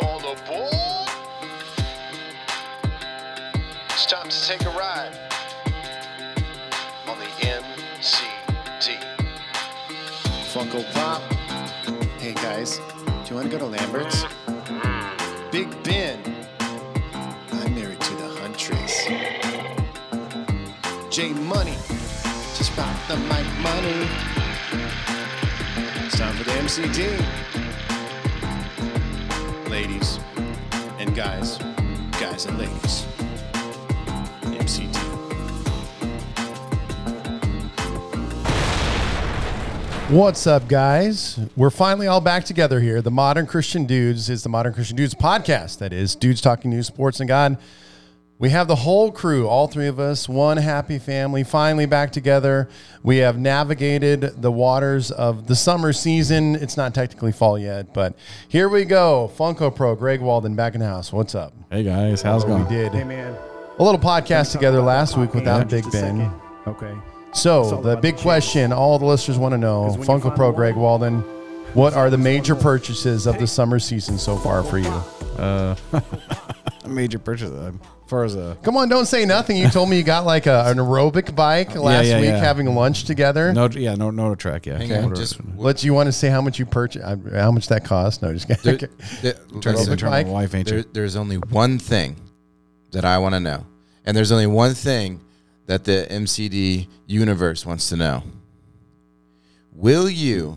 All aboard! It's time to take a ride on the MCD. Funko Pop. Hey guys, do you want to go to Lambert's? Mm-hmm. Big Ben. I'm married to the Huntress. J Money. Just pop the mic money. It's time for the MCD. Ladies and guys, guys and ladies. MCD. What's up, guys? We're finally all back together here. The Modern Christian Dudes is the Modern Christian Dudes podcast. That is dudes talking news, sports, and God. We have the whole crew, all three of us, one happy family, finally back together. We have navigated the waters of the summer season. It's not technically fall yet, but here we go. Funko Pro, Greg Walden, back in the house. What's up? Hey guys, how's it going? We did Hey man. a little podcast together last week without Just Big Ben. second. Okay. So the big the question all the listeners want to know, 'Cause when you Funko find Pro the Greg one- Walden, what are the major purchases of the summer season so far for you? Uh, a major purchase. uh, As far as uh, Come on, don't say nothing. You told me you got like a, an aerobic bike last yeah, week yeah. having lunch together. no, yeah, no, no track. Yeah, Hang Okay. on, just What you want to say? How much you purchase? How much that cost? No, just there, kidding. there- trying to Aerobic bike? wife, ain't there- you? there's only one thing that I want to know, and there's only one thing that the MCD universe wants to know. Will you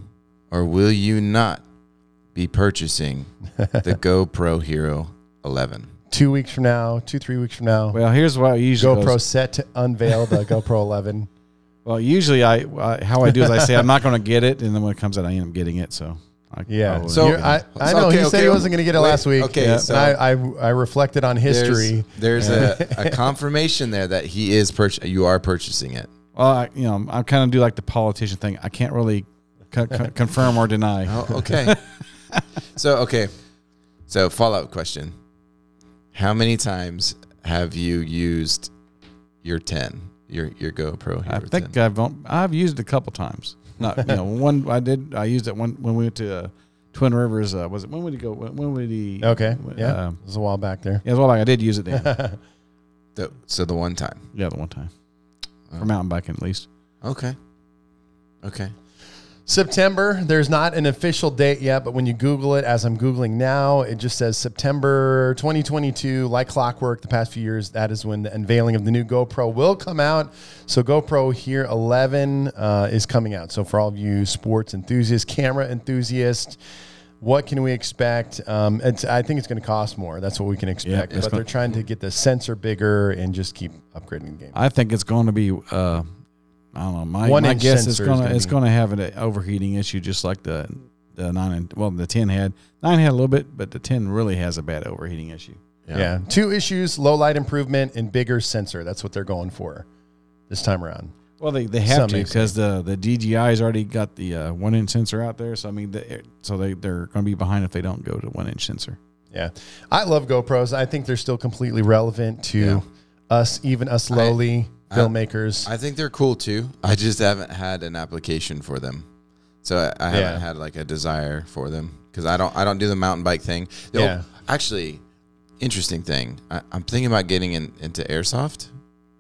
or will you not be purchasing the GoPro Hero 11? Two weeks from now, two three weeks from now, Well, here's what I usually GoPro goes. set to unveil the GoPro 11. Well, usually I, I how I do is I say I'm not going to get it, and then when it comes out, I end up getting it. So I, Yeah. I So- I, I know okay, he said okay, he wasn't going to get it wait, last week. okay, Yeah. so- I, I I reflected on history. There's, there's a, a confirmation there that he is purch- you are purchasing it. well, I, you know, I kind of do like the politician thing. I can't really co- co- confirm or deny. Oh, okay. so okay. So follow up question: How many times have you used your ten, your your GoPro? I think 10? I've I've used it a couple times. Not you know one I did I used it one when we went to uh, Twin Rivers. Uh, was it when would he go? When, when would he? Okay. Yeah. Um, it was a while back there. yeah, it was a while back. I did use it then. The- so the one time. yeah, the one time Oh. for mountain biking at least. Okay. Okay. September, there's not an official date yet, but when you Google it, as I'm Googling now, it just says September 2022, like clockwork, the past few years, that is when the unveiling of the new GoPro will come out. So, GoPro Hero 11 uh, is coming out. So, for all of you sports enthusiasts, camera enthusiasts, what can we expect? Um, it's, I think it's going to cost more. That's what we can expect. it's but gonna- they're trying to get the sensor bigger and just keep upgrading the game. I think it's going to be. Uh, I don't know. My, One my guess is sensor is going gonna it's be- going to have an overheating issue, just like the the nine and well the ten had nine had a little bit, but the ten really has a bad overheating issue. Yeah. Two issues low light improvement and bigger sensor. That's what they're going for this time around. Well, they, they have Some to because the the DJI's already got the uh, one inch sensor out there. So I mean, the, so they they're going to be behind if they don't go to one inch sensor. Yeah. I love GoPros. I think they're still completely relevant to Yeah. us, even us lowly I- filmmakers. I think they're cool too. I just haven't had an application for them, so I, I haven't Yeah. had like a desire for them because I don't I don't do the mountain bike thing. Yeah. Actually, interesting thing. I, I'm thinking about getting in, into airsoft.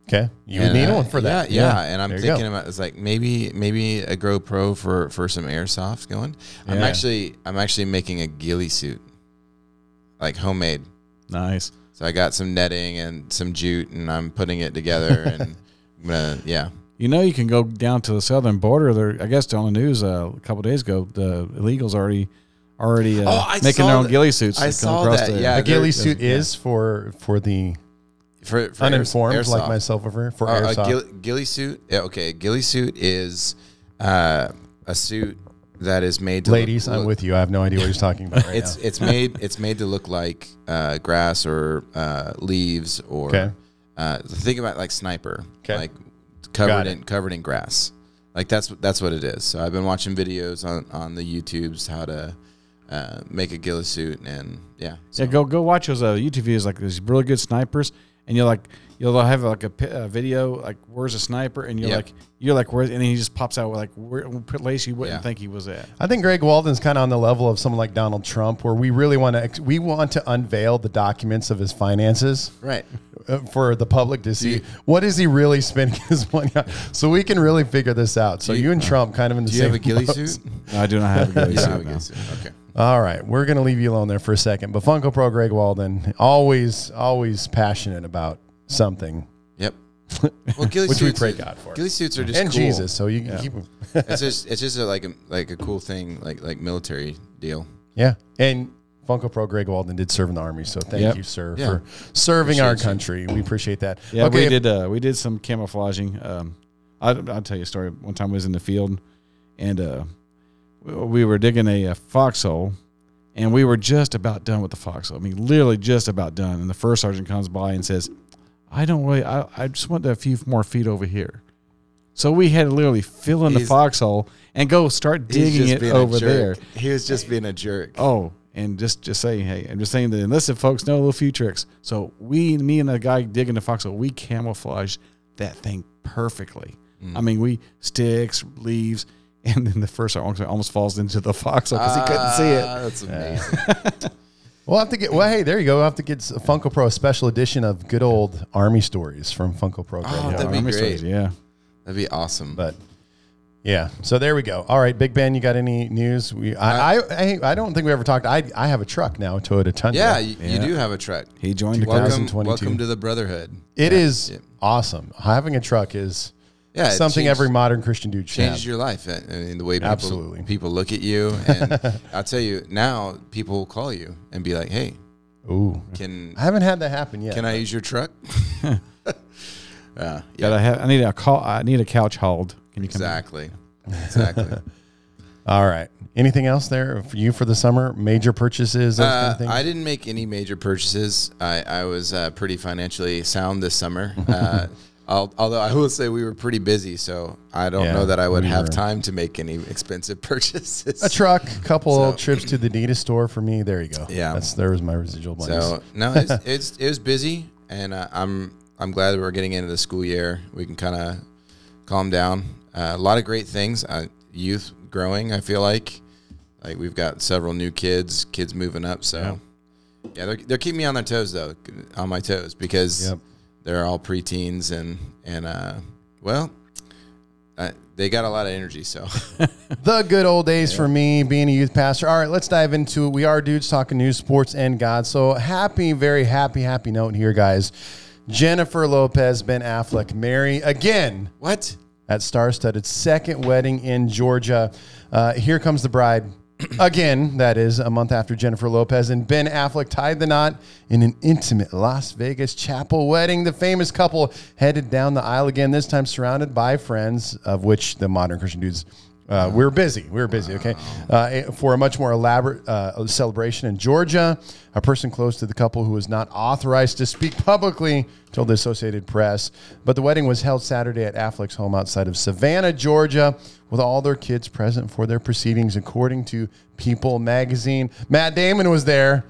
okay. You would And need I- one for that. Yeah, yeah. And I'm There you thinking go. about it's like maybe maybe a GoPro for for some airsoft going. I'm Yeah. actually I'm actually making a ghillie suit, like homemade. Nice. So I got some netting and some jute, and I'm putting it together. and I'm gonna yeah. You know, you can go down to the southern border. There, I guess on the news uh, a couple days ago, the illegals already already uh, Oh, making their own that. ghillie suits. I saw that, the- yeah. A ghillie suit yeah. is for for the For, for uninformed, air- like myself, for, for Uh, airsoft. gill- ghillie suit. Yeah, okay, a ghillie suit is uh, a suit that is made to Ladies, look, I'm with you. I have no idea what he's talking about right It's now. it's made it's made to look like uh, grass or uh, leaves or Okay. uh, think about like sniper, Okay. like covered in covered in grass. Like that's that's what it is. So I've been watching videos on on the YouTubes how to uh, make a ghillie suit and yeah. So, Yeah, go go watch those uh, YouTube videos like these really good snipers, and you're like you'll have like a, a video like where's a sniper, and you're Yep. like you're like where's and then he just pops out with like where place you wouldn't Yeah. think he was at. I think Greg Walden's kind of on the level of someone like Donald Trump, where we really want to we want to unveil the documents of his finances Right. uh, for the public to see. What is he really spending his money on? So we can really figure this out. So you- you, and Trump kind of in the Do you same have a ghillie boat. suit? No, I do not have a good You don't have a suit, no. ghillie suit. Okay. All right, we're gonna leave you alone there for a second. But Funko Pro Greg Walden, always, always passionate about something, Yep. Well, ghillie which we suits pray are- God for, Ghillie suits are just and cool. Jesus. So you can keep them. it's just it's just a, like a like a cool thing, like like military deal. Yeah, and Funko Pro Greg Walden did serve in the army, so thank Yep. you, sir, Yeah. for serving our Appreciate you. country. We appreciate that. Yeah, okay, we did. Uh, we did some camouflaging. Um, I, I'll tell you a story. One time I was in the field, and uh, we- we were digging a, uh foxhole, and we were just about done with the foxhole. I mean, literally just about done. And the first sergeant comes by and says, "I don't really. I, I just want a few more feet over here." So we had to literally fill in the foxhole and go start digging it over there. He was just being a jerk. Oh, and just just saying, hey, I'm just saying that enlisted folks know a little few tricks. So we, me and the guy digging the foxhole, we camouflaged that thing perfectly. Mm. I mean, we sticks, leaves, and then the first almost, almost falls into the foxhole because he couldn't see it. Ah, That's amazing. We'll have to get. Well, hey, there you go. We'll have to get s- Funko Pro a special edition of good old Army stories from Funko Pro. Oh, Walden. that'd be Army great. stories, yeah. That'd be awesome. But yeah, so there we go. All right, Big Ben, you got any news? We, I, I, I, I don't think we ever talked. I, I have a truck now, a Toyota Tundra. yeah, you, you Yeah. do have a truck. He joined the Welcome, 2022. welcome to the brotherhood. it is Yeah. awesome. Having a truck is Yeah, something changed- every modern Christian dude should have. changes your life. I mean, the way people, Absolutely. people look at you, and I'll tell you now, people will call you and be like, "Hey, Ooh, can I haven't had that happen yet. can I use your truck?" uh, Gotta yeah, have, I need a call. I need a couch hauled. Can you come? exactly, exactly. All right. Anything else there for you for the summer? Major purchases, those kind Uh, of. I didn't make any major purchases. I, I was uh, pretty financially sound this summer. Al- although I will say we were pretty busy, so I don't Yeah, know that I would we have were. time to make any expensive purchases. a truck, couple So- trips to the Adidas store for me. There you go. Yeah. that's there was my residual money. So no, it's, it's it was busy, and uh, I'm I'm glad that we're getting into the school year. We can kind of calm down. Uh, a lot of great things. Uh, youth growing. I feel like like we've got several new kids, kids moving up. So yeah, they're they're keeping me on their toes though, on my toes because Yep. They're all preteens and and uh, well. Uh, they got a lot of energy, so The good old days for me being a youth pastor. All right, let's dive into it. We are dudes talking news, sports, and God. So happy, very happy, happy note here, guys. Jennifer Lopez, Ben Affleck, marry again what? at Star Studded second wedding in Georgia. Uh, here comes the bride. Again, that is a month after Jennifer Lopez and Ben Affleck tied the knot in an intimate Las Vegas chapel wedding. The famous couple headed down the aisle again, this time surrounded by friends, of which the modern Christian dudes. Uh, we were busy. We were busy. Okay, uh, for a much more elaborate uh, celebration in Georgia, a person close to the couple who was not authorized to speak publicly told the Associated Press. But the wedding was held Saturday at Affleck's home outside of Savannah, Georgia, with all their kids present for their proceedings, according to People magazine. Matt Damon was there,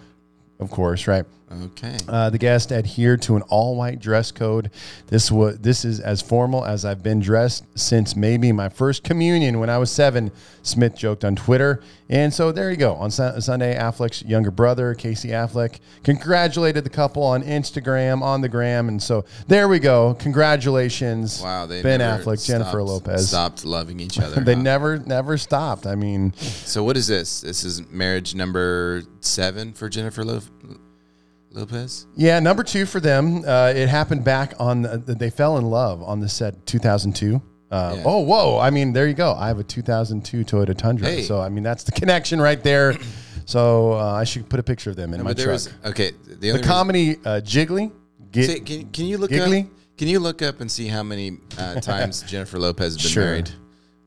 of course, right? Okay. Uh, the guest adhered to an all-white dress code. This was this is as formal as I've been dressed since maybe my first communion when I was seven. Smith joked on Twitter, and so there you go. On Sun- Sunday, Affleck's younger brother, Casey Affleck, congratulated the couple on Instagram, on the gram, and so there we go. Congratulations, Wow, they Ben Affleck, Jennifer Lopez. stopped loving each other. They huh? never never stopped. I mean, So what is this? This is marriage number seven for Jennifer Lo- Lopez. Yeah, number two for them. Uh, it happened back on. The, they fell in love on the set 2002. Uh, Yeah. Oh, whoa! I mean, there you go. I have a 2002 Toyota Tundra. Hey. So I mean, that's the connection right there. So uh, I should put a picture of them in No, my truck. was okay. The, the comedy uh, Jiggly. Gi- Reason, say, can, can you look Giggly? up? Can you look up and see how many uh, times Jennifer Lopez has been Sure. married?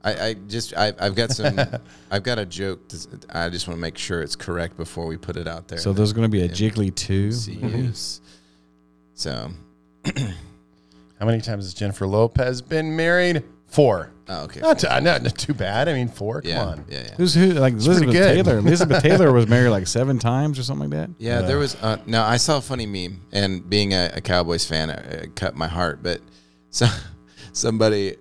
I, I just I, I've got some I've got a joke. To, I just want to make sure it's correct before we put it out there. So there's going to be a Jiggly two. See. So How many times has Jennifer Lopez been married? Four. Oh, okay. Not, too- not, not too bad. I mean, four. Come yeah, on. yeah, yeah. Who's who? Like pretty Elizabeth good. Taylor. Elizabeth Taylor was married like seven times or something like that. Yeah, there was. Uh, no, I saw a funny meme, and being a, a Cowboys fan, it, it cut my heart. But so, somebody,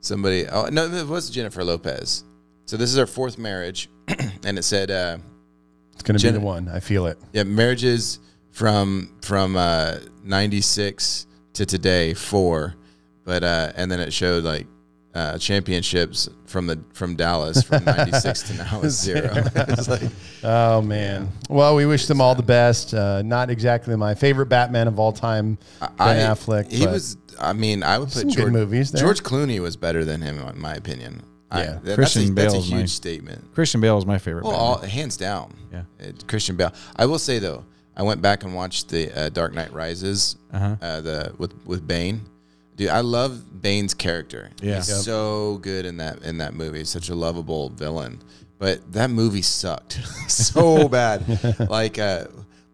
somebody. Oh no, it was Jennifer Lopez. So this is her fourth marriage, and it said, uh, It's going to be the one. I feel it. yeah, marriages from from uh, '96 to today four, but uh, and then it showed like. Uh, championships from the from Dallas from '96 to now is zero. it's like, Oh man. Well, we wish them all the best. Uh, not exactly my favorite Batman of all time, Ben I- Affleck. He but was. I mean, I would put Some good George, movies there. George Clooney was better than him, in my opinion. I, Yeah. that- Christian that's a, that's a huge my- statement. Christian Bale is my favorite. Well, all, hands down. Yeah. It- Christian Bale. I will say though, I went back and watched the uh, Dark Knight Rises. Uh-huh. Uh, the with with Bane. Dude, I love Bane's character. Yeah. He's Yep. so good in that in that movie. He's such a lovable villain. But that movie sucked so bad. Like uh,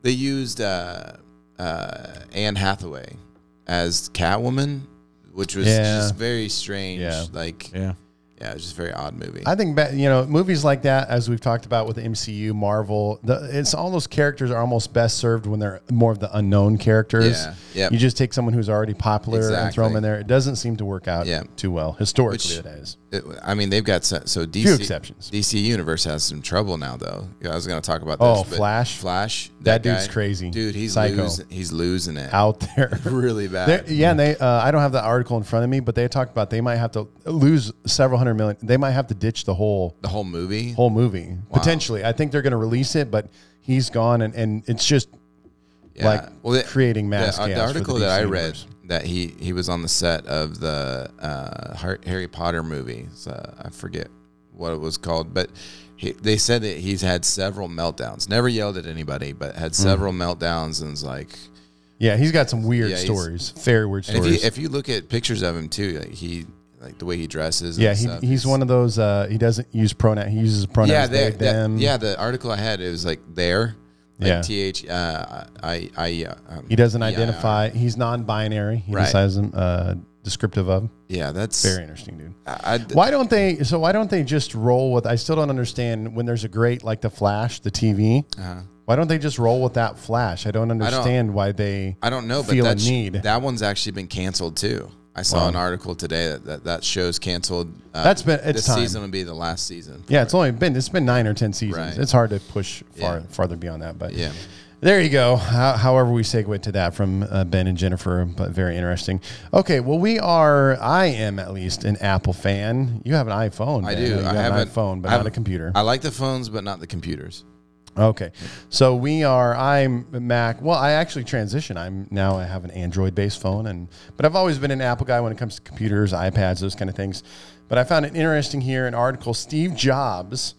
they used uh, uh, Anne Hathaway as Catwoman, which was Yeah. just very strange. Yeah. Like yeah. Yeah, it's just a very odd movie. I think you know movies like that, as we've talked about with the MCU, Marvel. The, it's all those characters are almost best served when they're more of the unknown characters. Yeah, yep. You just take someone who's already popular and throw them in there. It doesn't seem to work out Yeah. too well historically. Which- it is. It- I mean, they've got so, so DC. Few exceptions. DC Universe has some trouble now, though. I was going to talk about this. Oh, Flash? Flash. That That, dude's guy- crazy. dude. He's Psycho. losing. He's losing it Out there. really They're- bad. yeah, and they. Uh, I don't have the article in front of me, but they talked about they might have to lose several hundred million. They might have to ditch the whole the whole movie. whole movie potentially. I think they're going to release it, but he's gone, and, and it's just Yeah. like the- creating mass the, the chaos for the article that DC I read universe. that he he was on the set of the uh, Har- Harry Potter movie. So I forget what it was called, but he, they said that he's had several meltdowns. Never yelled at anybody, but Mm. had several meltdowns and was like. Yeah, he's got some weird Yeah, he's- stories, very weird And if stories. you if you look at pictures of him too, like he like the way he dresses. yeah, and he, stuff, he's one of those. Uh, he doesn't use pronoun. He uses pronouns. yeah, they, they, them. yeah. The article I had it was like there, like Yeah. th uh, I I uh, um, He doesn't EIR. identify. He's non-binary. He Right. has them uh, descriptive of. Yeah, that's Very interesting, dude. I, I- Why don't they? So why don't they just roll with? I still don't understand when there's a great like the Flash, the TV. uh, Why don't they just roll with that Flash? I don't understand why they. I don't know, but feel a that need. that one's actually been canceled too. I saw Wow. an article today that that, that show's canceled. Uh, That's been- it's this time. season will be the last season. Yeah, it's only been it's been nine or ten seasons. Right. It's hard to push far Yeah. farther beyond that, but Yeah. There you go. How, however, we segue to that from uh, Ben and Jennifer, but very interesting. Okay, well, we are. I am at least an Apple fan. You have an iPhone. I Ben. do. You I have an iPhone, but I not a computer. I like the phones, but not the computers. Okay, so we are. I'm Mac. Well, I actually transition. I'm now. I have an Android-based phone, and but I've always been an Apple guy when it comes to computers, iPads, those kind of things. But I found it interesting here. An article: Steve Jobs,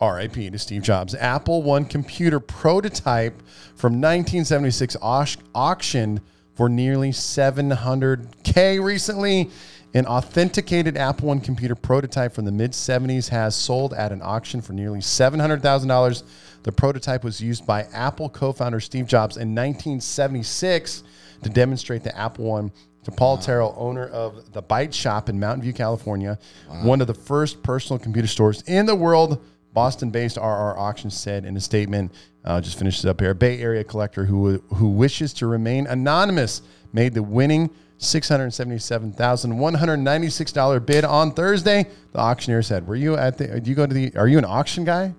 R.I.P. to Steve Jobs. Apple One computer prototype from 1976 au- auctioned for nearly 700k recently. An authenticated Apple One computer prototype from the mid 70s has sold at an auction for nearly $700,000. The prototype was used by Apple co founder Steve Jobs in 1976 to demonstrate the Apple One to Paul Terrell, owner of the Byte Shop in Mountain View, California, one of the first personal computer stores in the world. Boston based RR Auction said in a statement, uh, just finished it up here. A Bay Area collector who, who wishes to remain anonymous made the winning $677,196 bid on Thursday. The auctioneer said, Were you at the, do you go to the, are you an auction guy?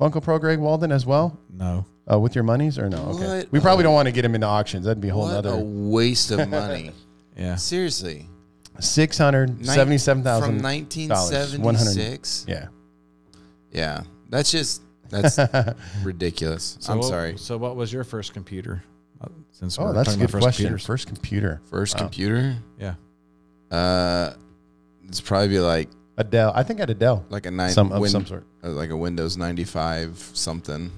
Funko Pro Greg Walden as well? No. Uh, with your monies or no? Okay. What? We probably don't want to get him into auctions. That'd be a whole What a nother waste of money. Yeah. Seriously. six hundred seventy-seven thousand From 1976? Yeah, Yeah. That's just, that's ridiculous. So I'm what- sorry. So what was your first computer? Uh, Since Oh, we're that's a good about first question. computers. First computer, First Wow. computer? Yeah. Uh, it's probably be like, Adele. I think I had Adele. like a nine, Some of some sort. uh, like a Windows 95 something.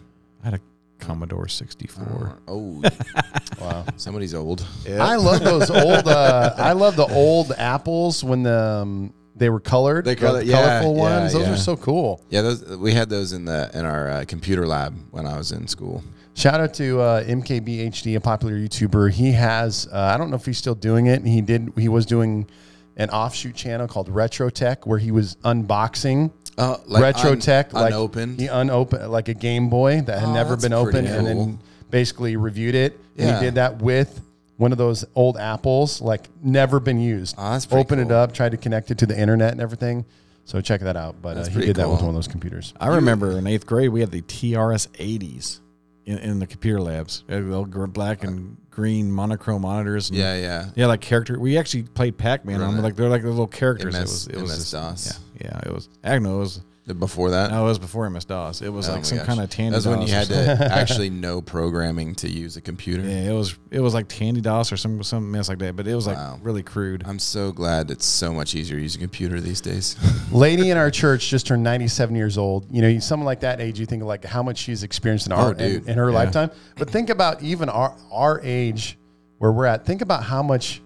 I had a Commodore 64. Oh, Wow. somebody's old. I love those old. Uh, I love the old apples when the um, they were colored. They the color- yeah, colorful yeah, ones. Those yeah. are so cool. Yeah, those, we had those in the in our uh, computer lab when I was in school. Shout out to uh, MKBHD, a popular YouTuber. He has. Uh, I don't know if he's still doing it. He did. He was doing an offshoot channel called Retro Tech where he was unboxing Oh, like retro un- tech, like unopened. He unopened like a Game Boy that had Oh, never been opened, pretty and then basically reviewed it. And he did that with one of those old apples, like never been used. Oh, Open it up, tried to connect it to the internet and everything. So check that out. But uh, he did that with one of those computers. I remember in eighth grade we had the TRS 80s in, in the computer labs. Uh, we had the little black and green monochrome monitors. And yeah, yeah. Yeah, like character. We actually played Pac Man on them. Like they're like the little characters. MS it was. It was just- DOS. Yeah, yeah. It was. Agno was. Before that, No, it was before MS DOS. It was Oh like some gosh. kind of Tandy That's when you had to actually know programming to use a computer. Yeah, it was. It was like Tandy DOS or some some mess like that. But it was like Wow. really crude. I'm so glad it's so much easier using a computer these days. Lady in our church just turned 97 years old. You know, someone like that age, you think of like how much she's experienced in Oh, art in, in her Yeah. lifetime. But think about even our our age where we're at. Think about how much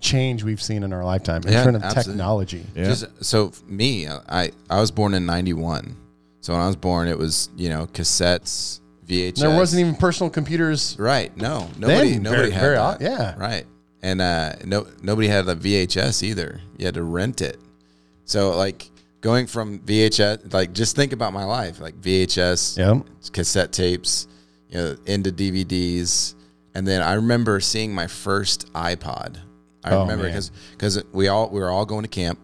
change we've seen in our lifetime in Yeah, terms of absolutely. technology. yeah. Just so me, I I was born in '91. So when I was born, it was you know cassettes, VHS. There wasn't even personal computers. right. No, nobody Then, nobody very- had very that. odd, yeah. right. And uh, no nobody had a VHS either. You had to rent it. So like going from VHS, like just think about my life, like VHS, Yeah. cassette tapes, you know, into DVDs, and then I remember seeing my first iPod. I Oh, remember because because we all we were all going to camp,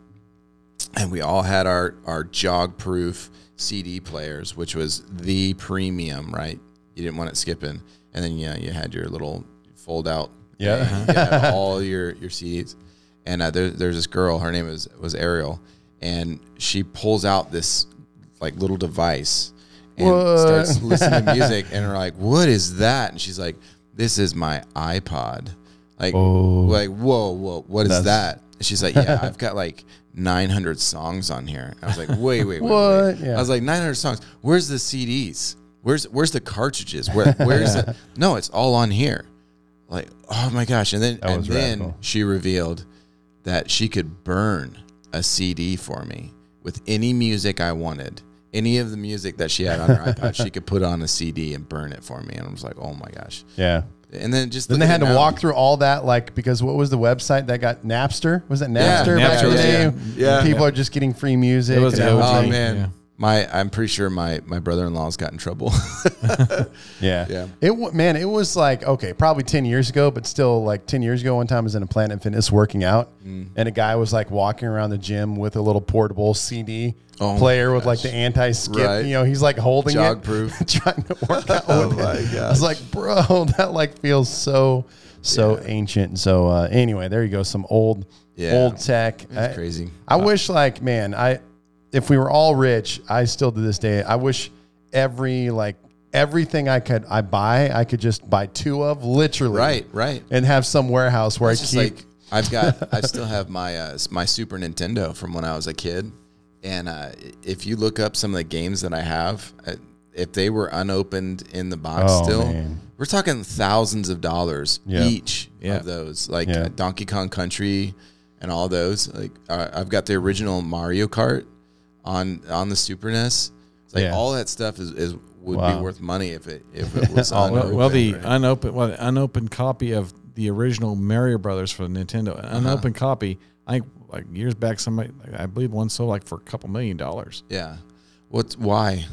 and we all had our our jog proof CD players, which was the premium, right? You didn't want it skipping, and then yeah, you had your little fold out, Yeah. you had all your your CDs, and uh, there, there's this girl, her name was was Ariel, and she pulls out this like little device and What? starts listening to music, and we're like, "What is that?" And she's like, "This is my iPod." Like, Oh. like, whoa, whoa, what is That's- that? And she's like, "Yeah, I've got like 900 songs on here." I was like, "Wait, wait, wait, What? wait." Yeah. I was like, "900 songs. Where's the CDs? Where's where's the cartridges? Where where's the No, it's all on here." Like, oh my gosh! And then That and was then radical. she revealed that she could burn a CD for me with any music I wanted. Any of the music that she had on her iPod, she could put on a CD and burn it for me. And I was like, oh my gosh. Yeah. And then just Then they had to now. walk through all that, like because what was the website that got Napster? Was it Yeah, Napster back in the Napster, day? yeah. Yeah. People are just getting free music. It was and the Oh man, Yeah. My I'm pretty sure my my brother-in-law's got in trouble. Yeah. Yeah. It wa- man, it was like okay, probably ten years ago, but still like ten years ago. One time I was in a Planet Fitness working out, Mm. and a guy was like walking around the gym with a little portable CD Oh player with like the anti-skip. Right. You know, he's like holding Jog it, proof. trying to work out. Oh with my it. I was like, bro, that like feels so so ancient. So uh, anyway, there you go, some old Yeah. old tech. It's I- crazy. I wish, like, man, I if we were all rich, I still to this day, I wish every like everything I could I buy, I could just buy two of, literally, Right, right. and have some warehouse where It's I just keep. like I've got I still have my uh, my Super Nintendo from when I was a kid, and uh, if you look up some of the games that I have, uh, if they were unopened in the box Oh, still, man. we're talking thousands of dollars Yeah. each Yeah. of those, like Yeah. Donkey Kong Country and all those. Like uh, I've got the original Mario Kart on on the Super NES. It's like Yeah. all that stuff is, is would Wow. be worth money if it if it was All Well, unopened. well, the right? unopened, well, the unopened copy of the original Mario Brothers for Nintendo, an uh-huh. unopened copy. I think like years back, somebody, I believe one sold like for a couple million dollars. yeah. What's why?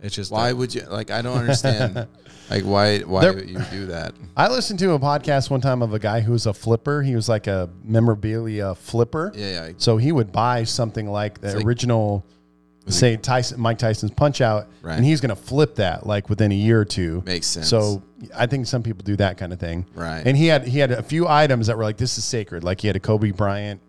It's just Why would you like? I don't understand. like why why There- you do that? I listened to a podcast one time of a guy who was a flipper. He was like a memorabilia flipper. Yeah, yeah. So he would buy something like the like- original, say Tyson, Mike Tyson's Punch Out, Right. and he's going to flip that like within a year or two. Makes sense. So I think some people do that kind of thing. Right. And he had he had a few items that were like this is sacred. Like he had a Kobe Bryant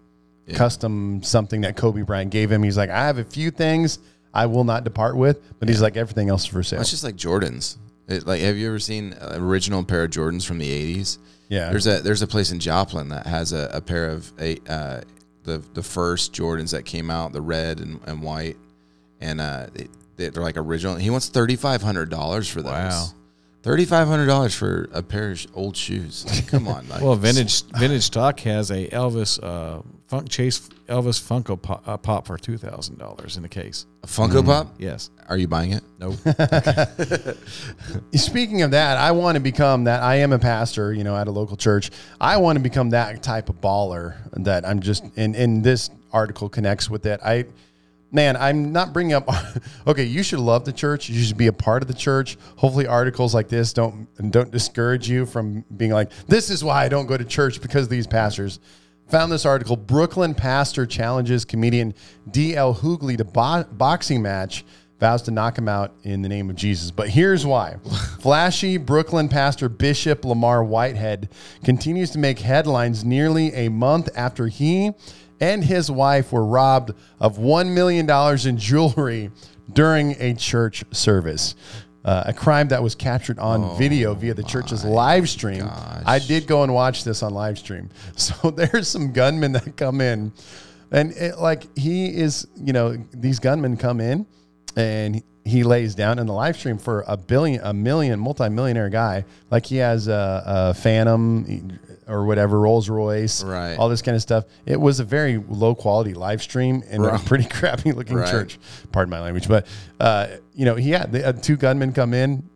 custom something that Kobe Bryant gave him. He's like I have a few things I will not depart with, but he's like everything else is for sale. It's just like Jordans. It, like, have you ever seen an original pair of Jordans from the '80s? yeah. There's a there's a place in Joplin that has a, a pair of a uh, the the first Jordans that came out, the red and, and white, and uh, they, they're like original. He wants thirty five hundred dollars for those. Wow. Thirty five hundred dollars for a pair of old shoes. Like, come on, like, well, vintage vintage stock has a Elvis uh, Funk Chase Elvis Funko pop, uh, pop for two thousand dollars in the case. A Funko Pop? Yes. Are you buying it? Nope. Speaking of that, I want to become that. I am a pastor, you know, at a local church. I want to become that type of baller that I'm just, and, and this article connects with it. I, man, I'm not bringing up, okay, you should love the church. You should be a part of the church. Hopefully articles like this don't, don't discourage you from being like, this is why I don't go to church because these pastors. Found this article Brooklyn pastor challenges comedian D.L. Hughley to bo- boxing match vows to knock him out in the name of Jesus. But here's why. Flashy Brooklyn pastor Bishop Lamar Whitehead continues to make headlines nearly a month after he and his wife were robbed of $1 million in jewelry during a church service. Uh, a crime that was captured on video via the church's live stream. I did go and watch this on live stream. So there's some gunmen that come in, and it, like he is, you know, these gunmen come in, and he lays down in the live stream for a billion, a million, multi-millionaire guy. Like he has a, a Phantom or whatever, Rolls Royce, Right. All this kind of stuff. It was a very low quality live stream in a pretty crappy looking Right. church. Pardon my language, but uh, you know, he had the, uh, two gunmen come in.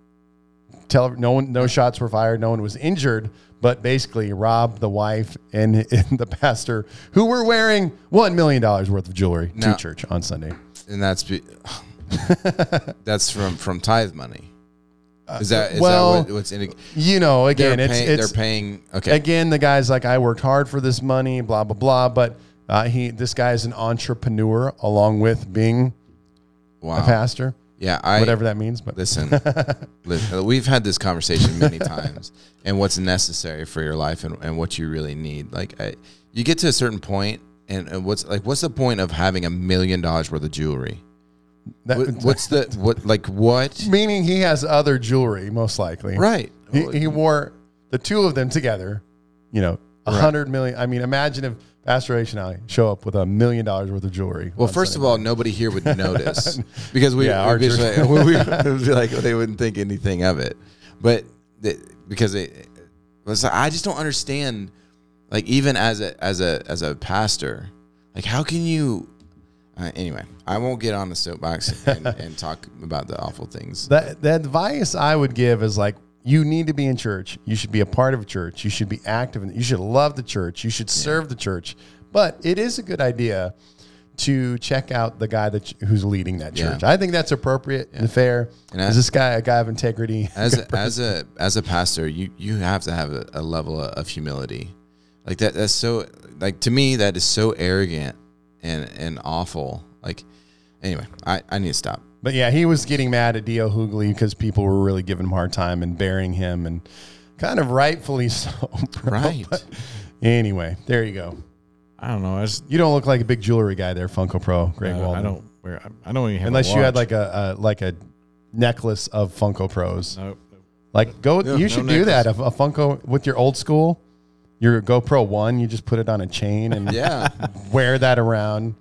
Tell no one, no shots were fired, no one was injured, but basically robbed the wife and, and the pastor who were wearing one million dollars worth of jewelry Now- to church on Sunday. And that's be, that's from from tithe money. Is that is well, that what, what's in it? You know, They're, again, it's paying, it's they're paying. Okay. again the guy's like I worked hard for this money, blah blah blah. But uh, he this guy is an entrepreneur along with being wow. a pastor, Yeah. I whatever that means. But Listen, listen, we've had this conversation many times, and what's necessary for your life and, and what you really need. Like, I, you get to a certain point, and, and what's like, what's the point of having a million dollars worth of jewelry? That, What, what's the what? Like what? meaning he has other jewelry most likely. Right. He, oh, he wore the two of them together. You know, a Right. hundred million. I mean, imagine if Pastor Ration Ali show up with a million dollars worth of jewelry. Well, first of all, nobody here would notice because we, Yeah, our we, church. like, we, we would be like they wouldn't think anything of it. But the, because it was, I just don't understand. Like even as a as a as a pastor, like how can you? Uh, anyway, I won't get on the soapbox and, and talk about the awful things. The, the advice I would give is like, you need to be in church. You should be a part of a church. You should be active. In, you should love the church. You should serve the church. But it is a good idea to check out the guy that who's leading that Yeah. church. I think that's appropriate and fair. And is this guy a guy of integrity? as a, as a as a pastor, you you have to have a, a level of, of humility. Like that that's so like to me that is so arrogant and and awful. Like anyway, I I need to stop. But yeah, he was getting mad at D.L. Hughley because people were really giving him a hard time and burying him, and kind of rightfully so. bro. Right. But anyway, there you go. I don't know. I just You don't look like a big jewelry guy there, Funko Pro, Greg uh, Walden. I don't wear. I don't even have a unless you had like a, a like a necklace of Funko Pros. Nope. nope. Like go, No, you no should do that. A, a Funko with your old school, your GoPro One. You just put it on a chain and Yeah. wear that around.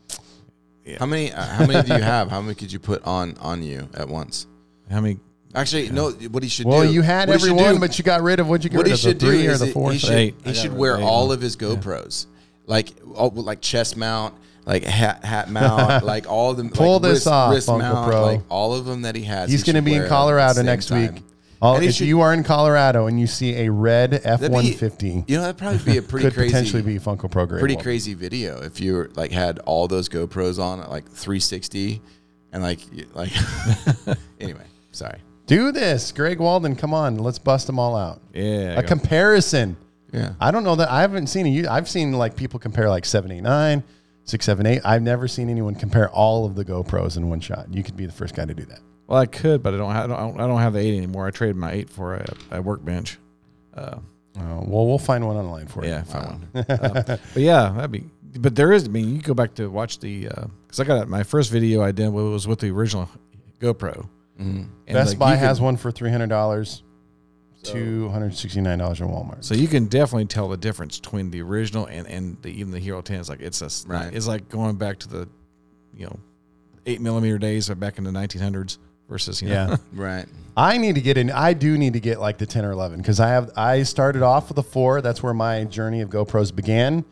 how many uh, how many do you have? How many could you put on on you at once? How many? Actually, no. What he should Well, do. you had what he should everyone, but you got rid of what you got what rid he of the should do three or the four. he should Eight. he should wear rid all eight. of his GoPros, like all, like chest mount, like hat hat mount, like all of them. Pull like this wrist, off, wrist Funko mount, Pro. like all of them that he has. He's he going to be in wear at the Colorado next time. week. All, if should- you are in Colorado and you see a red F one fifty, You know, that'd probably be a pretty could crazy, potentially be Funko Pro Greg. pretty one. crazy video if you like had all those GoPros on at like 360, and like like. anyway, sorry. Do this, Greg Walden. Come on, let's bust them all out. Yeah. A comparison. Yeah. I don't know that I haven't seen a. I've seen like people compare like seven eight nine, six seven eight. I've never seen anyone compare all of the GoPros in one shot. You could be the first guy to do that. Well, I could, but I don't. Have, I don't. I don't have the eight anymore. I traded my eight for a, a workbench. Uh, Oh, well, we'll find one online for you. yeah, fine one. Uh, but yeah, that'd be. But there is. I mean, you go back to watch the because I got my first video I did was with the original GoPro. Mhm. And, Best like, Buy has one for three hundred dollars, two hundred sixty nine dollars at Walmart. So you can definitely tell the difference between the original and and the, even the Hero Ten. It's like it's a Right. It's like going back to the, you know, eight millimeter days back in the 1900s versus you know. yeah, Right. I need to get in. I do need to get like the ten or eleven because I have. I started off with a four. That's where my journey of GoPros began.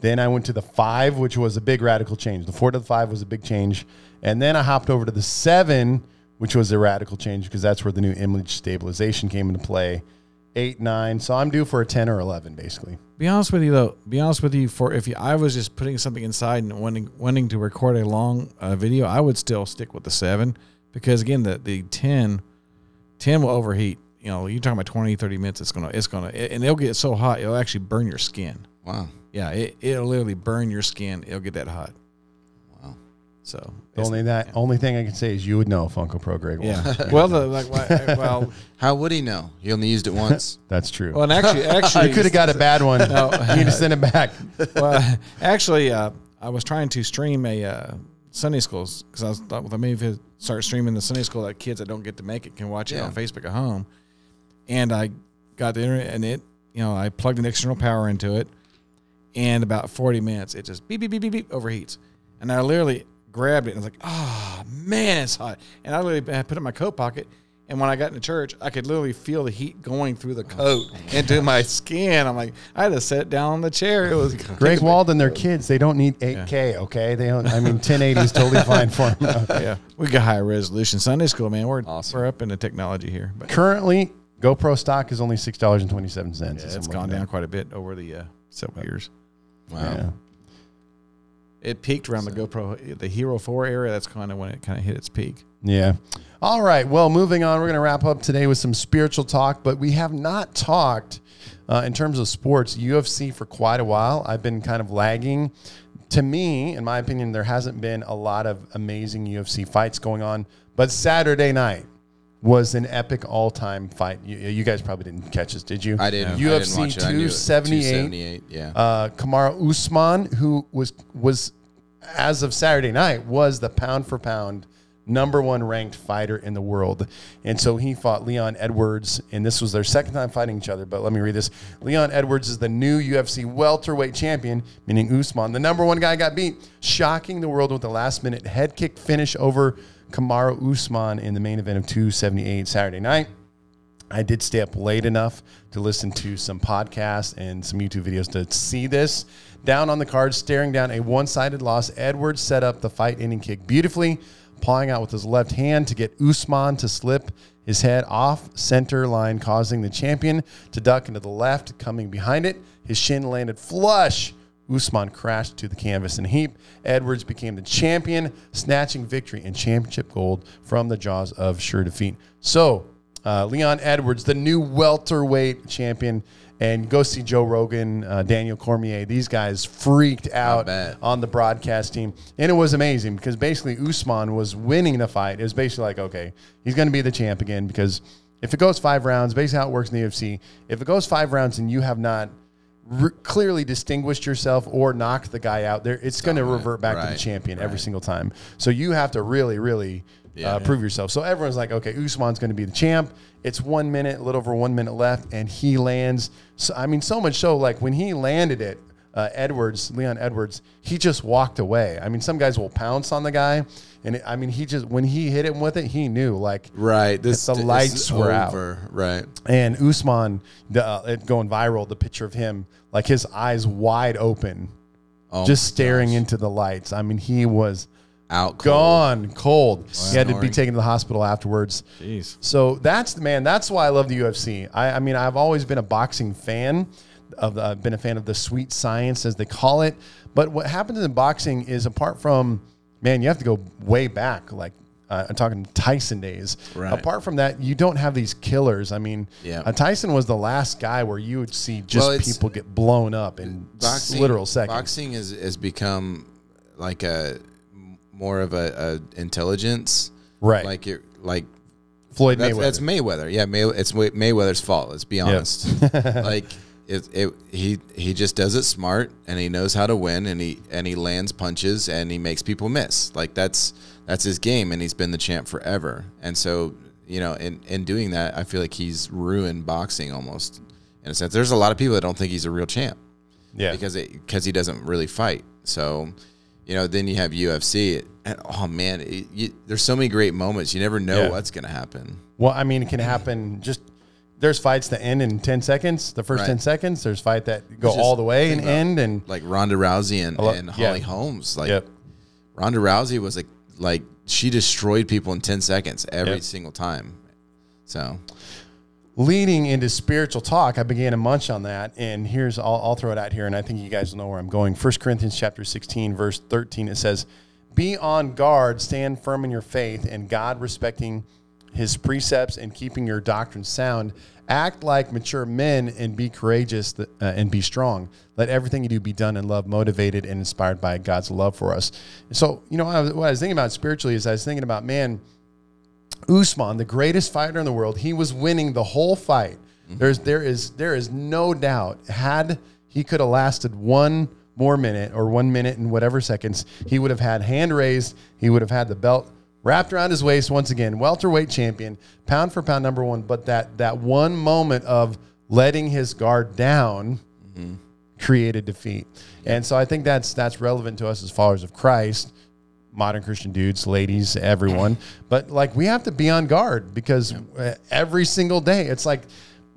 Then I went to the five, which was a big radical change. The four to the five was a big change. And then I hopped over to the seven, which was a radical change because that's where the new image stabilization came into play. Eight, nine. So I'm due for a 10 or 11, basically. Be honest with you though. Be honest with you. For if you, I was just putting something inside and wanting wanting to record a long uh, video, I would still stick with the seven because again, the the 10, 10 will overheat. You know, you're talking about 20, 30 minutes. It's gonna it's gonna and it'll get so hot it'll actually burn your skin. Wow. Yeah, it, it'll literally burn your skin. It'll get that hot. Wow. So The only that only thing I can say is you would know if Funko Pro Greg. Wall. yeah. well, the like well, How would he know? He only used it once. That's true. well, and actually, actually, you could have got a bad one. you need to send it back. well, actually, uh, I was trying to stream a uh, Sunday schools because I was thought well, maybe if I start streaming the Sunday school that kids that don't get to make it can watch it Yeah. on Facebook at home. And I got the internet and it, you know, I plugged an external power into it, and about forty minutes, it just beep beep beep beep beep overheats, and I literally grabbed it and was like, oh man, it's hot, and I literally I put it in my coat pocket. And when I got into church, I could literally feel the heat going through the coat into my skin. I'm like, I had to sit down on the chair. It was Greg Walden, their kids, they don't need 8K, okay? They don't, I mean, 1080 is totally fine for them. yeah, we got high resolution Sunday school, man. We're Awesome. we're up in the technology here, but Currently, GoPro stock is only $6.27. yeah, it's gone down quite a bit over the uh, several years. Wow. Yeah. It peaked around the GoPro, the Hero Four era. That's kind of when it kind of hit its peak. Yeah. All right. Well, moving on, we're going to wrap up today with some spiritual talk, but we have not talked uh, in terms of sports UFC for quite a while. I've been kind of lagging. To me, in my opinion, there hasn't been a lot of amazing UFC fights going on, but Saturday night was an epic all-time fight. You, you guys probably didn't catch this, did you? I didn't. UFC didn't. I it. 278. 278. Yeah. uh, Kamaru Usman, who was was as of Saturday night was the pound for pound number one ranked fighter in the world, and so he fought Leon Edwards, and this was their second time fighting each other. But let me read this: Leon Edwards is the new UFC welterweight champion, meaning Usman, the number one guy, got beat, shocking the world with a last minute head kick finish over Kamaru Usman in the main event of 278 Saturday night. I did stay up late enough to listen to some podcasts and some YouTube videos to see this. Down on the card, staring down a one sided loss, Edwards set up the fight ending kick beautifully, pawing out with his left hand to get Usman to slip his head off center line, causing the champion to duck into the left, coming behind it. His shin landed flush. Usman crashed to the canvas in a heap. Edwards became the champion, snatching victory and championship gold from the jaws of sure defeat. So, uh, Leon Edwards, the new welterweight champion, and go see Joe Rogan, uh, Daniel Cormier. These guys freaked out on the broadcast team, and it was amazing because basically Usman was winning the fight. It was basically like, okay, he's going to be the champ again because if it goes five rounds, basically how it works in the UFC, if it goes five rounds and you have not re- clearly distinguished yourself or knocked the guy out, there it's going to revert back to the Right, champion every single time. So you have to really, really uh, prove yourself. So everyone's like, okay, Usman's going to be the champ. It's one minute, a little over one minute left, and he lands. So I mean, so much so like when he landed it, uh, Edwards, Leon Edwards, he just walked away. I mean, some guys will pounce on the guy, and it, I mean, he just when he hit him with it, he knew like right. This the lights were out. Right. and Usman, the, uh, it going viral, the picture of him, like his eyes wide open, Oh just staring gosh. into the lights. I mean, he was out. cold. gone cold. He had to be taken to the hospital afterwards. Jeez. So that's man. That's why I love the UFC. I, I mean, I've always been a boxing fan. Of the, I've been a fan of the sweet science, as they call it. But what happens in boxing is, apart from man, you have to go way back. Like uh, I'm talking Tyson days. Right. Apart from that, you don't have these killers. I mean, Yeah. uh, Tyson was the last guy where you would see just Well, people get blown up in boxing, literal seconds. Boxing has, has become like a more of a, a intelligence, Right. Like it, like Floyd that's, Mayweather. that's Mayweather. Yeah, May, it's Mayweather's fault. Let's be honest. like it, it, he he just does it smart, and he knows how to win, and he and he lands punches, and he makes people miss. Like that's that's his game, and he's been the champ forever. And so you know, in in doing that, I feel like he's ruined boxing almost in a sense. There's a lot of people that don't think he's a real champ yeah. because it because he doesn't really fight. So, you know, then you have UFC. And, oh man, it, you, there's so many great moments. You never know Yeah. what's gonna happen. Well, I mean, it can happen just there's fights that end in 10 seconds, the first Right. 10 seconds. There's fight that go Which is all the way and end. And like Ronda Rousey and, lo- and Holly yeah. Holmes. Like Yep. Ronda Rousey was like like she destroyed people in ten seconds every Yep. single time. So leading into spiritual talk, I began to munch on that. And here's, I'll, I'll throw it out here, and I think you guys know where I'm going. 1 Corinthians chapter 16, verse 13, it says, Be on guard, stand firm in your faith, and God respecting his precepts and keeping your doctrine sound. Act like mature men and be courageous th- uh, and be strong. Let everything you do be done in love, motivated and inspired by God's love for us. So, you know, what I was, what I was thinking about spiritually is I was thinking about, man, Usman, the greatest fighter in the world, he was winning the whole fight. There's there is there is no doubt had he could have lasted one more minute or one minute and whatever seconds, he would have had hand raised, he would have had the belt wrapped around his waist once again, welterweight champion, pound for pound number 1, but that that one moment of letting his guard down created defeat. And so I think that's that's relevant to us as followers of Christ modern Christian dudes, ladies, everyone. But like we have to be on guard because uh, every single day it's like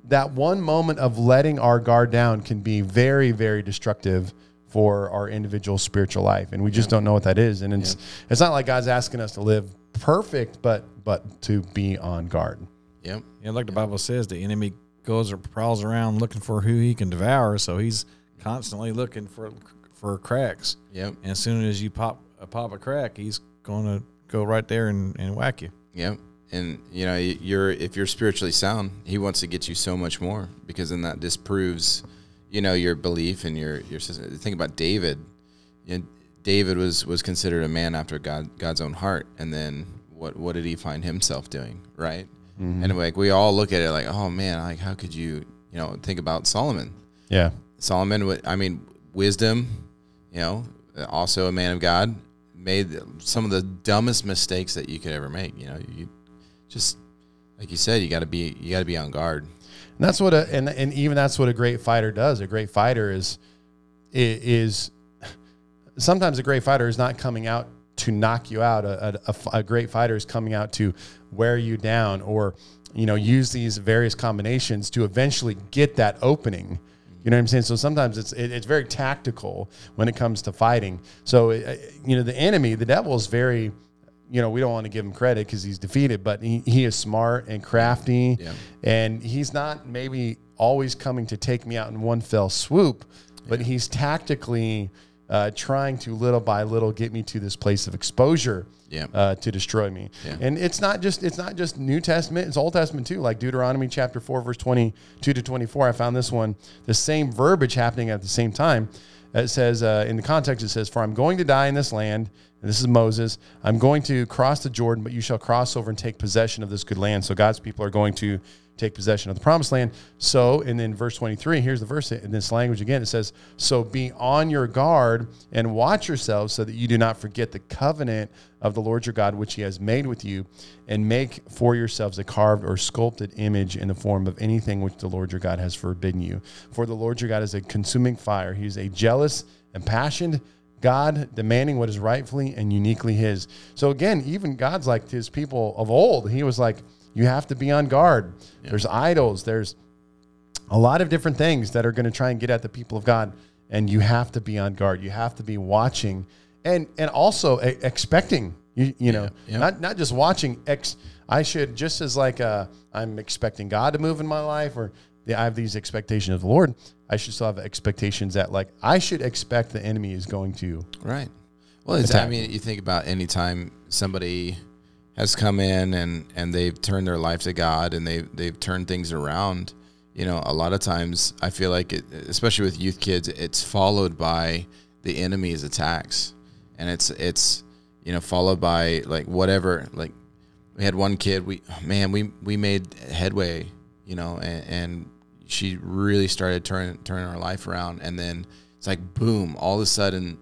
that one moment of letting our guard down can be very, very destructive for our individual spiritual life, and we just don't know what that is. And it's it's not like God's asking us to live perfect, but but to be on guard. yep. Yeah, like the Bible says, the enemy goes or prowls around looking for who he can devour. So he's constantly looking for for cracks. Yep. And as soon as you pop a pop a crack, he's going to go right there and, and whack you. Yep. And you know, you're if you're spiritually sound, he wants to get you so much more because then that disproves, you know, your belief and your your system. Think about David. You know, David was was considered a man after God God's own heart, and then what what did he find himself doing? Right. Mm-hmm. And like we all look at it like, oh man, like how could you, you know, think about Solomon? Yeah. Solomon, I mean, wisdom, you know, also a man of God, made some of the dumbest mistakes that you could ever make. You know, you just like you said, you got to be you got to be on guard. And that's what a and and even that's what a great fighter does. A great fighter is is sometimes a great fighter is not coming out to knock you out. A great fighter is coming out to wear you down or you know use these various combinations to eventually get that opening. You know what I'm saying? So sometimes it's it, it's very tactical when it comes to fighting. So uh, you know the enemy, the devil is very you know, we don't want to give him credit because he's defeated, but he, he is smart and crafty. Yeah. And he's not maybe always coming to take me out in one fell swoop, but he's tactically uh, trying to little by little get me to this place of exposure Yeah. uh, to destroy me. Yeah. And it's not just it's not just New Testament; it's Old Testament too. Like Deuteronomy chapter four, verse twenty-two to twenty-four. I found this one the same verbiage happening at the same time. It says uh, in the context, it says, "For I'm going to die in this land." And this is Moses. I'm going to cross the Jordan, but you shall cross over and take possession of this good land. So God's people are going to take possession of the promised land. So, and then verse 23, here's the verse in this language again. It says, So be on your guard and watch yourselves so that you do not forget the covenant of the Lord your God, which he has made with you, and make for yourselves a carved or sculpted image in the form of anything which the Lord your God has forbidden you. For the Lord your God is a consuming fire. He is a jealous, impassioned, God demanding what is rightfully and uniquely His. So again, even God's like His people of old. He was like, you have to be on guard. There's idols. There's a lot of different things that are going to try and get at the people of God, and you have to be on guard. You have to be watching, and and also e- expecting. You you know, yeah. not not just watching. Ex, I should just as like uh, I'm expecting God to move in my life, or the, I have these expectations of the Lord. I should still have expectations that like I should expect the enemy is going to Right. Well, I mean, you think about any time somebody has come in and and they've turned their life to God and they they've turned things around. You know, a lot of times I feel like it, especially with youth kids, it's followed by the enemy's attacks, and it's it's you know followed by like whatever. Like we had one kid, we oh, man, we we made headway, you know, and, and she really started turning turning our life around, and then it's like boom, all of a sudden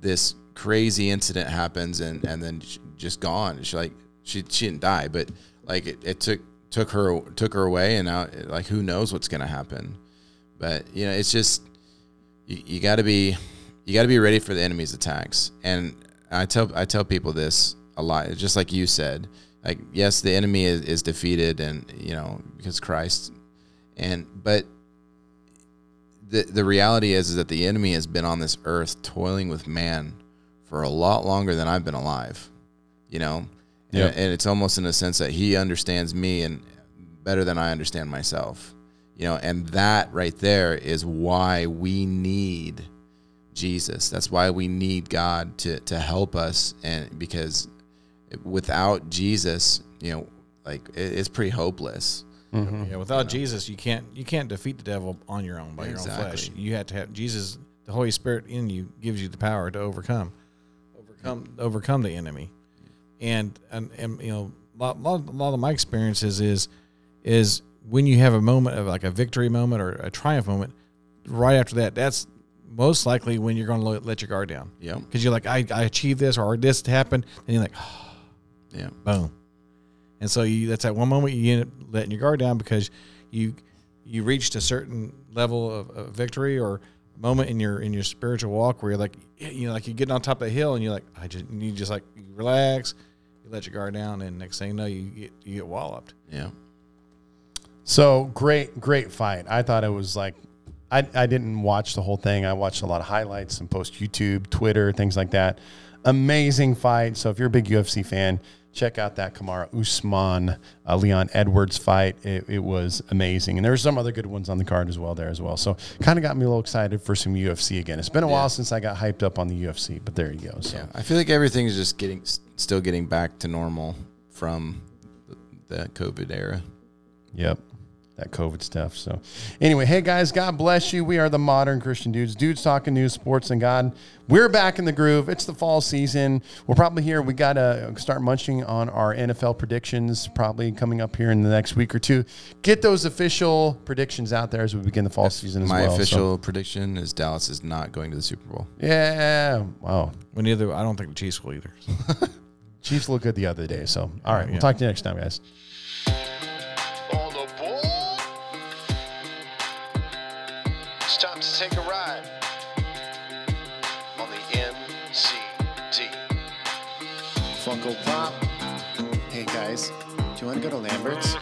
this crazy incident happens and and then just gone she like she she didn't die but like it, it took took her took her away and now like who knows what's gonna happen. But you know it's just you, you got to be you got to be ready for the enemy's attacks. And i tell i tell people this a lot just like you said. Like yes the enemy is, is defeated and you know because christ. And but the the reality is, is that the enemy has been on this earth toiling with man for a lot longer than I've been alive. You know, Yeah. and, and it's almost in a sense that he understands me and better than I understand myself. You know, and that right there is why we need Jesus. That's why we need God to to help us, and because without Jesus, you know, like it, it's pretty hopeless. Mm-hmm. Yeah, without Jesus, you can't you can't defeat the devil on your own by your own flesh. You have to have Jesus, the Holy Spirit in you gives you the power to overcome, overcome, overcome the enemy. And and, and you know, a lot, a lot of my experiences is is when you have a moment of like a victory moment or a triumph moment, right after that, that's most likely when you're going to let your guard down. Yep. Because you're like, I, I achieved this or this happened, and you're like, oh. Yeah. boom. And so you that's that one moment you end up letting your guard down because you you reached a certain level of, of victory or moment in your in your spiritual walk where you're like you know like you're getting on top of the hill and you're like I just you just like relax, let your guard down, and next thing you know you get you get walloped. Yeah. So great, great fight. I thought it was like, I, I didn't watch the whole thing. I watched a lot of highlights and post YouTube, Twitter, things like that. Amazing fight. So if you're a big UFC fan, check out that Kamaru Usman uh, Leon Edwards fight. It, it was amazing, and there were some other good ones on the card as well there as well. So kind of got me a little excited for some UFC again. It's been a while since I got hyped up on the UFC, but there you go. So Yeah. I feel like everything's just getting s- still getting back to normal from the, the COVID era. Yep. That COVID stuff. So, anyway, hey guys, God bless you. We are the modern Christian dudes, dudes talking news, sports, and God. We're back in the groove. It's the fall season. We're probably here. We got to start munching on our NFL predictions, probably coming up here in the next week or two. Get those official predictions out there as we begin the fall season as My well. So- official prediction is Dallas is not going to the Super Bowl. yeah. Wow. When neither I don't think the Chiefs will either. Chiefs look good the other day. So, all right. We'll Yeah. talk to you next time, guys. On the board. It's time to take a ride on the MCD. Funko Pop. Hey guys, do you want to go to Lambert's?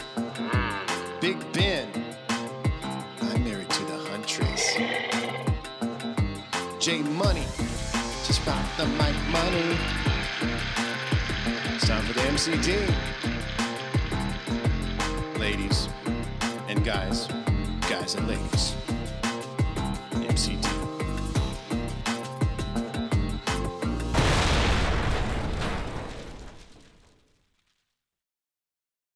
Big Ben. I'm married to the Huntress. J Money. Just pop the mic money. MCD. Ladies and guys, guys and ladies. MCD.